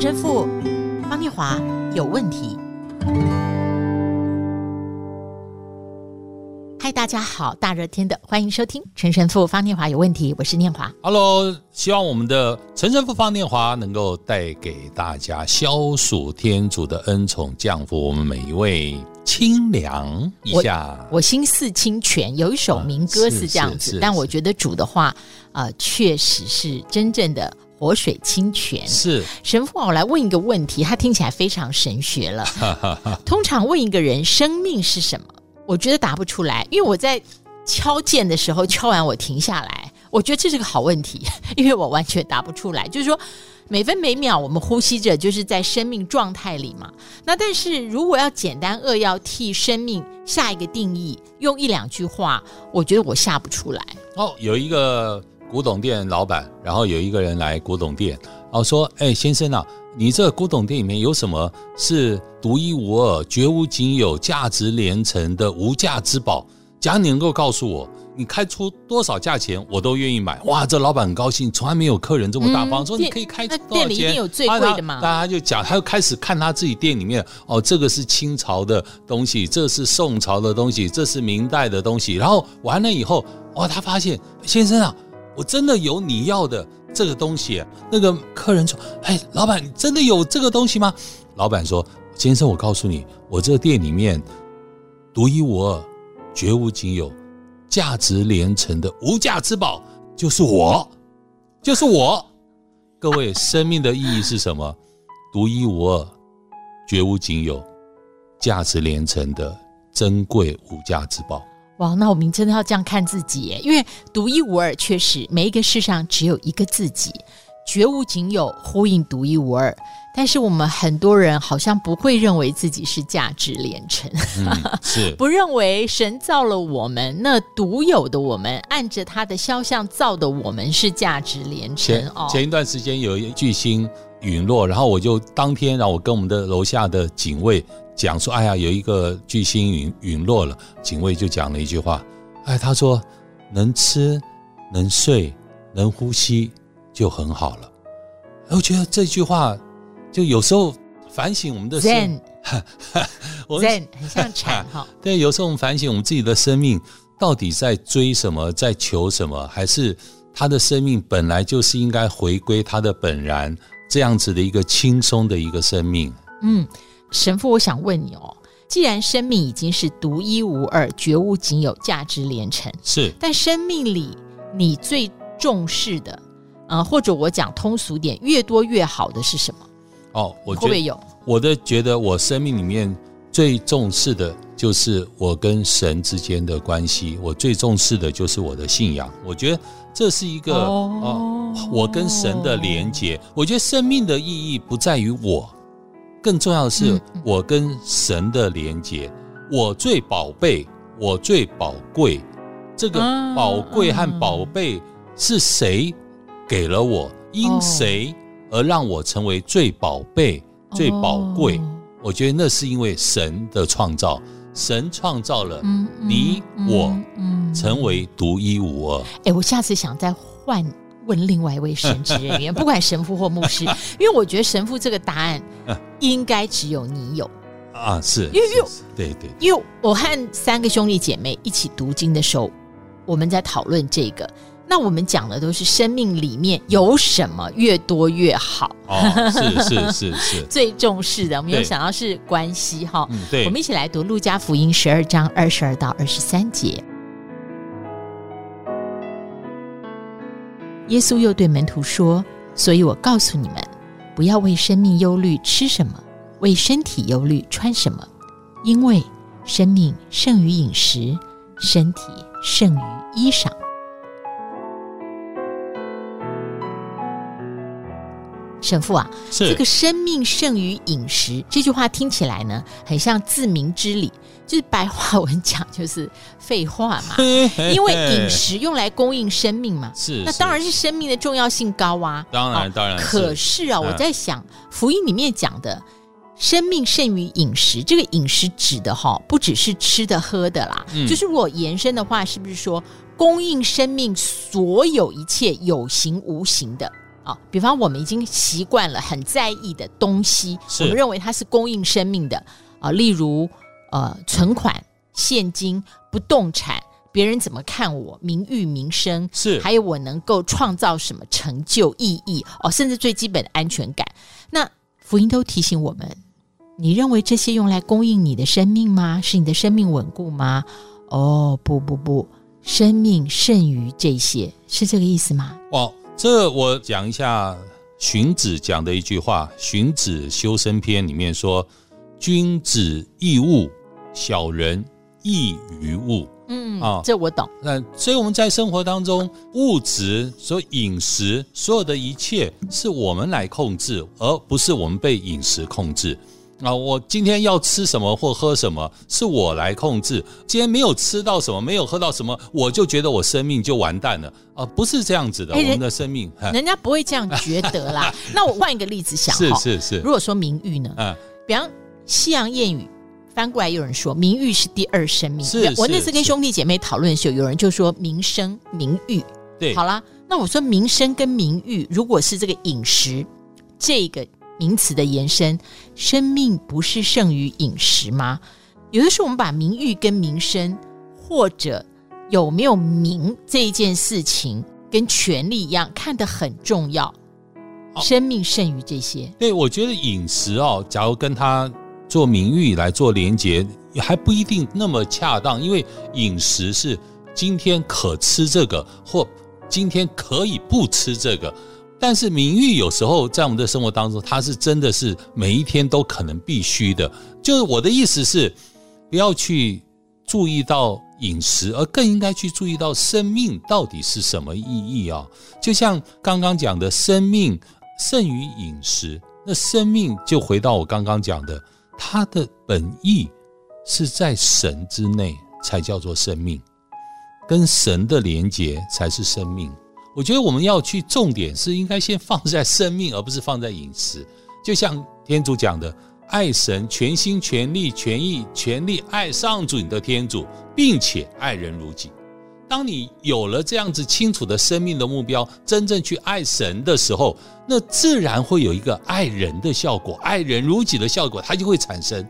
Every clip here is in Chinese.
陈神父方念华有问题。嗨，大家好，大热天的，欢迎收听陈神父方念华有问题，我是念华。Hello，希望我们的陈神父方念华能够带给大家消暑天主的恩宠，降福我们每一位。清凉一下，我，我心似清泉。有一首民歌是这样子，但我觉得主的话，呃，确实是真正的活水清泉。是神父，我来问一个问题，他听起来非常神学了。通常问一个人生命是什么，我觉得答不出来，因为我在敲键的时候敲完，我停下来，我觉得这是个好问题，因为我完全答不出来，就是说。每分每秒，我们呼吸着，就是在生命状态里嘛。那但是如果要简单扼要替生命下一个定义，用一两句话，我觉得我下不出来。哦，有一个古董店老板，然后有一个人来古董店，然后说：“哎，先生啊，你这个古董店里面有什么是独一无二、绝无仅有、价值连城的无价之宝？假如你能够告诉我。”你开出多少价钱，我都愿意买。哇，这老板很高兴，从来没有客人这么大方，嗯、说你可以开多少钱？店里一定有最贵的嘛。大家就讲，他就开始看他自己店里面，哦，这个是清朝的东西，这是宋朝的东西，这是明代的东西。然后完了以后，哇，他发现先生啊，我真的有你要的这个东西。那个客人说，哎，老板，你真的有这个东西吗？老板说，先生，我告诉你，我这个店里面独一无二，绝无仅有。价值连城的无价之宝就是我，就是我。各位，生命的意义是什么？独一无二，绝无仅有，价值连城的珍贵无价之宝。哇，那我们真的要这样看自己耶，因为独一无二确实，每一个世上只有一个自己。绝无仅有，呼应独一无二。但是我们很多人好像不会认为自己是价值连城，嗯、是不认为神造了我们，那独有的我们，按着他的肖像造的我们是价值连城。哦前一段时间有一巨星陨落，然后我就当天让我跟我们的楼下的警卫讲说：“哎呀，有一个巨星陨陨落了。”警卫就讲了一句话：“哎，他说能吃能睡能呼吸。”就很好了，我觉得这句话就有时候反省我们的生，我 Zen 很像禅 哈。对，有时候我们反省我们自己的生命到底在追什么，在求什么，还是他的生命本来就是应该回归他的本然，这样子的一个轻松的一个生命。嗯，神父，我想问你哦，既然生命已经是独一无二、绝无仅有、价值连城，是，但生命里你最重视的。啊、呃，或者我讲通俗点，越多越好的是什么？哦，我觉得会不会有？我的觉得，我生命里面最重视的就是我跟神之间的关系，我最重视的就是我的信仰。我觉得这是一个哦、呃，我跟神的连接。我觉得生命的意义不在于我，更重要的是我跟神的连结。嗯、我最宝贝，我最宝贵，这个宝贵和宝贝是谁？给了我，因谁而让我成为最宝贝、最宝贵？我觉得那是因为神的创造，神创造了你我，成为独一无二。哎，我下次想再换问另外一位神职人员，不管神父或牧师，因为我觉得神父这个答案应该只有你有啊，是因为对对，因为我和三个兄弟姐妹一起读经的时候，我们在讨论这个。那我们讲的都是生命里面有什么越多越好，哦，是是是是，最重视的。我们有想到是关系哈，嗯，对。我们一起来读《路加福音》十二章二十二到二十三节。耶稣又对门徒说：“所以我告诉你们，不要为生命忧虑吃什么，为身体忧虑穿什么，因为生命胜于饮食，身体胜于衣裳。”神父啊，这个生命胜于饮食这句话听起来呢，很像自明之理，就是白话文讲就是 废话嘛。因为饮食用来供应生命嘛，是那当然是生命的重要性高啊。当然，当然。可是啊，我在想福音里面讲的生命胜于饮食，这个饮食指的哈，不只是吃的喝的啦，就是如果延伸的话，是不是说供应生命所有一切有形无形的？啊，比方我们已经习惯了很在意的东西，我们认为它是供应生命的啊，例如呃存款、现金、不动产，别人怎么看我，名誉、名声，是还有我能够创造什么成就、意义哦，甚至最基本的安全感。那福音都提醒我们，你认为这些用来供应你的生命吗？是你的生命稳固吗？哦，不不不，生命胜于这些，是这个意思吗？哇！这我讲一下荀子讲的一句话，《荀子·修身篇》里面说：“君子易物，小人异于物。”嗯啊，这我懂。那所以我们在生活当中，物质、所饮食，所有的一切是我们来控制，而不是我们被饮食控制。啊，我今天要吃什么或喝什么，是我来控制。今天没有吃到什么，没有喝到什么，我就觉得我生命就完蛋了啊！不是这样子的，我们的生命，人家不会这样觉得啦。那我换一个例子想，是是是。如果说名誉呢？嗯，比方西洋谚语翻过来，有人说名誉是第二生命。是，我那次跟兄弟姐妹讨论的时候，有人就说名声、名誉。对，好啦，那我说名声跟名誉，如果是这个饮食，这个。名词的延伸，生命不是胜于饮食吗？有的时候我们把名誉跟名声，或者有没有名这一件事情，跟权力一样看得很重要。生命胜于这些。对，我觉得饮食哦，假如跟他做名誉来做连结，还不一定那么恰当，因为饮食是今天可吃这个，或今天可以不吃这个。但是名誉有时候在我们的生活当中，它是真的是每一天都可能必须的。就是我的意思是，不要去注意到饮食，而更应该去注意到生命到底是什么意义啊？就像刚刚讲的，生命胜于饮食，那生命就回到我刚刚讲的，它的本意是在神之内才叫做生命，跟神的连结才是生命。我觉得我们要去重点是应该先放在生命，而不是放在饮食。就像天主讲的，爱神全心全力全意全力爱上主你的天主，并且爱人如己。当你有了这样子清楚的生命的目标，真正去爱神的时候，那自然会有一个爱人的效果，爱人如己的效果，它就会产生。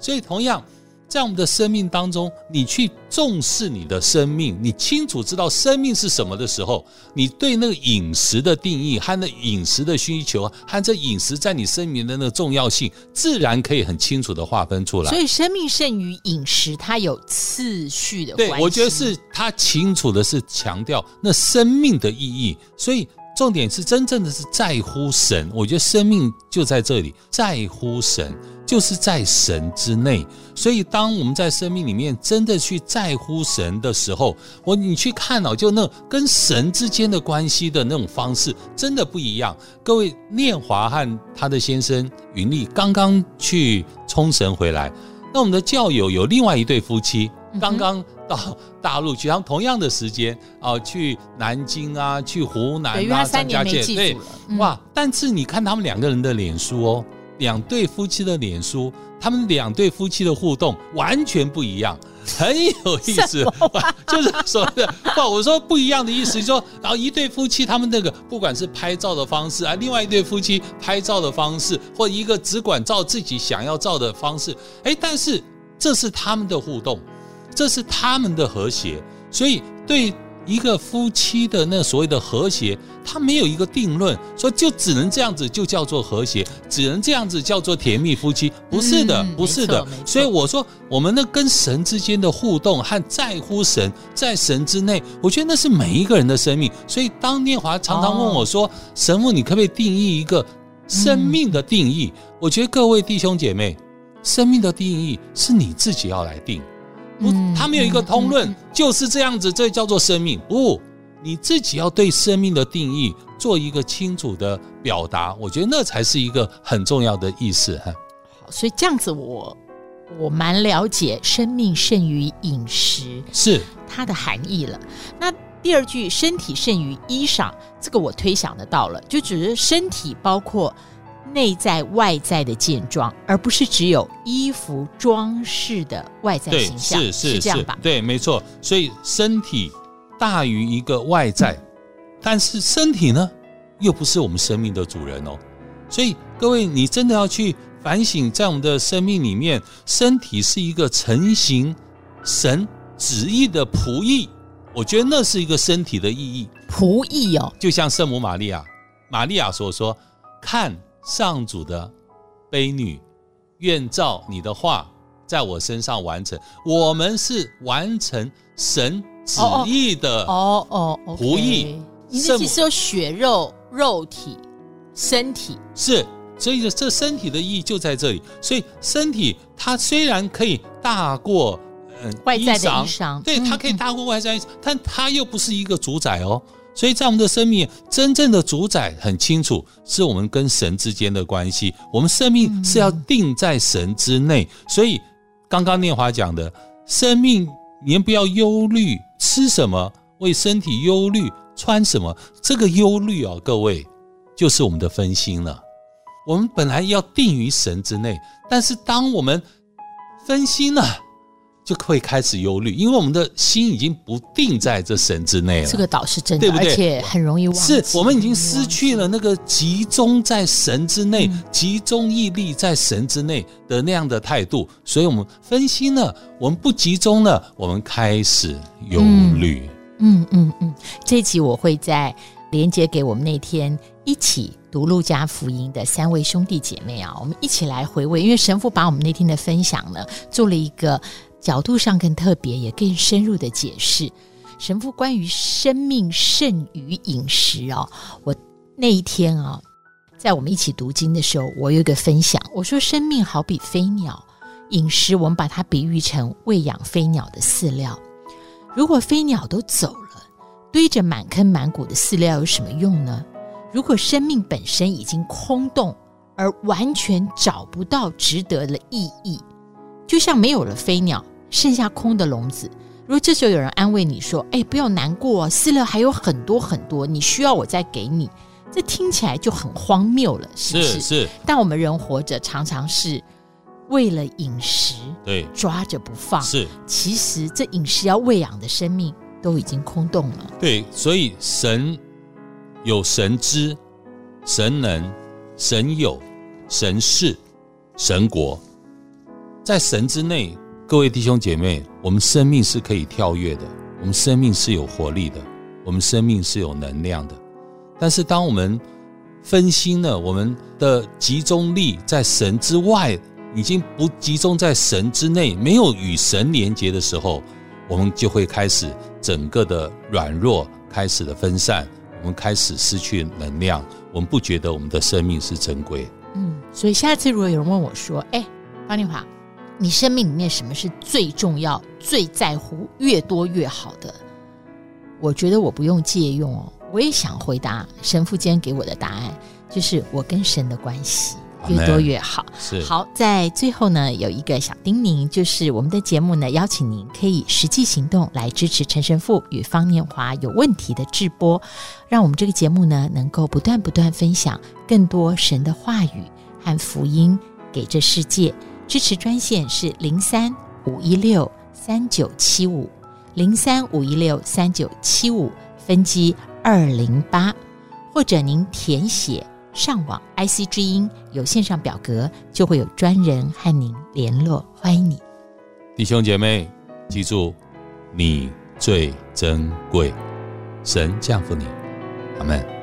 所以同样。在我们的生命当中，你去重视你的生命，你清楚知道生命是什么的时候，你对那个饮食的定义和那饮食的需求，和这饮食在你生命的那个重要性，自然可以很清楚的划分出来。所以，生命胜于饮食，它有次序的。对，我觉得是它清楚的是强调那生命的意义，所以。重点是真正的是在乎神，我觉得生命就在这里，在乎神就是在神之内。所以当我们在生命里面真的去在乎神的时候，我你去看哦，就那跟神之间的关系的那种方式真的不一样。各位，念华和他的先生云丽刚刚去冲绳回来，那我们的教友有另外一对夫妻刚刚。到大陆去，他们同样的时间啊、呃，去南京啊，去湖南啊，张家界，对，哇！但是你看他们两个人的脸书哦，两对夫妻的脸书，他们两对夫妻的互动完全不一样，很有意思。就是说的不，我说不一样的意思，就是说，然后一对夫妻他们那个不管是拍照的方式啊，另外一对夫妻拍照的方式，或一个只管照自己想要照的方式，哎，但是这是他们的互动。这是他们的和谐，所以对一个夫妻的那所谓的和谐，他没有一个定论，说就只能这样子就叫做和谐，只能这样子叫做甜蜜夫妻，不是的，不是的。所以我说，我们那跟神之间的互动和在乎神，在神之内，我觉得那是每一个人的生命。所以当念华常常问我说：“神父，你可不可以定义一个生命的定义？”我觉得各位弟兄姐妹，生命的定义是你自己要来定。不，他没有一个通论，就是这样子，这叫做生命。不，你自己要对生命的定义做一个清楚的表达，我觉得那才是一个很重要的意思哈。好，所以这样子我，我我蛮了解“生命胜于饮食”是它的含义了。那第二句“身体胜于衣裳”，这个我推想得到了，就只是身体包括。内在外在的健壮，而不是只有衣服装饰的外在形象，是是是这样吧？对，没错。所以身体大于一个外在，但是身体呢，又不是我们生命的主人哦。所以各位，你真的要去反省，在我们的生命里面，身体是一个成型神旨意的仆役。我觉得那是一个身体的意义，仆役哦，就像圣母玛利亚，玛利亚所说：“看上主的悲女，愿照你的话在我身上完成。”我们是完成神旨意的哦哦仆役。你的意思说血肉肉体身体是，所以这身体的意义就在这里。所以身体它虽然可以大过。嗯，外在的衣裳，对，它可以大过外在，但它又不是一个主宰哦。所以在我们的生命，真正的主宰很清楚，是我们跟神之间的关系。我们生命是要定在神之内。所以刚刚念华讲的，生命您不要忧虑吃什么，为身体忧虑穿什么。这个忧虑哦，各位就是我们的分心了。我们本来要定于神之内，但是当我们分心了。就会开始忧虑，因为我们的心已经不定在这神之内了。这个倒是真的，对不对？而且很容易忘记。是我们已经失去了那个集中在神之内、嗯、集中毅力在神之内的那样的态度，所以我们分心了，我们不集中了，我们开始忧虑。嗯嗯嗯，这一集我会在连接给我们那天一起读路加福音的三位兄弟姐妹啊，我们一起来回味，因为神父把我们那天的分享呢做了一个。角度上更特别，也更深入的解释神父关于生命胜于饮食哦。我那一天啊，在我们一起读经的时候，我有一个分享，我说生命好比飞鸟，饮食我们把它比喻成喂养飞鸟的饲料。如果飞鸟都走了，堆着满坑满谷的饲料有什么用呢？如果生命本身已经空洞，而完全找不到值得的意义。就像没有了飞鸟，剩下空的笼子。如果这时候有人安慰你说：“哎，不要难过，饲料还有很多很多，你需要我再给你。”这听起来就很荒谬了，是不是？但我们人活着常常是为了饮食，对，抓着不放。是，其实这饮食要喂养的生命都已经空洞了。对，所以神有神知、神能、神有、神事、神国。在神之内，各位弟兄姐妹，我们生命是可以跳跃的，我们生命是有活力的，我们生命是有能量的。但是，当我们分心了，我们的集中力在神之外，已经不集中在神之内，没有与神连接的时候，我们就会开始整个的软弱，开始的分散，我们开始失去能量，我们不觉得我们的生命是珍贵。嗯，所以下次如果有人问我说：“哎，方丽华。”你生命里面什么是最重要、最在乎、越多越好的？我觉得我不用借用哦，我也想回答神父今天给我的答案，就是我跟神的关系越多越好。是好，在最后呢，有一个小叮咛，就是我们的节目呢，邀请您可以实际行动来支持陈神父与方念华有问题的直播，让我们这个节目呢，能够不断不断分享更多神的话语和福音给这世界。支持专线是零三五一六三九七五零三五一六三九七五分机二零八，或者您填写上网 IC 之音有线上表格，就会有专人和您联络。欢迎你，弟兄姐妹，记住，你最珍贵，神降福你，阿门。